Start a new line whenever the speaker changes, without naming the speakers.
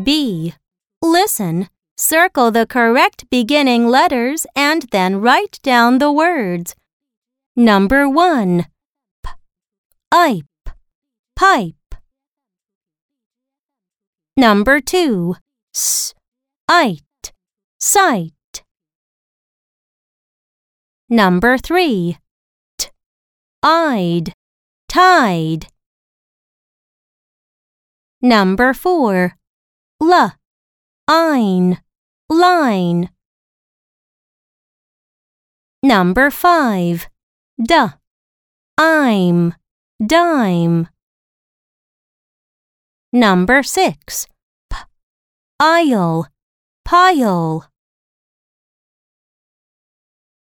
B. Listen, circle the correct beginning letters and then write down the words. Number 1. P. Ipe. Pipe. Number 2. S. Ite. Site. Number 3. T. I'd. Tide. Number 4. L. Ein. Line. Number 5. D. I'm. Dime. Number 6. P. Aisle. Pile.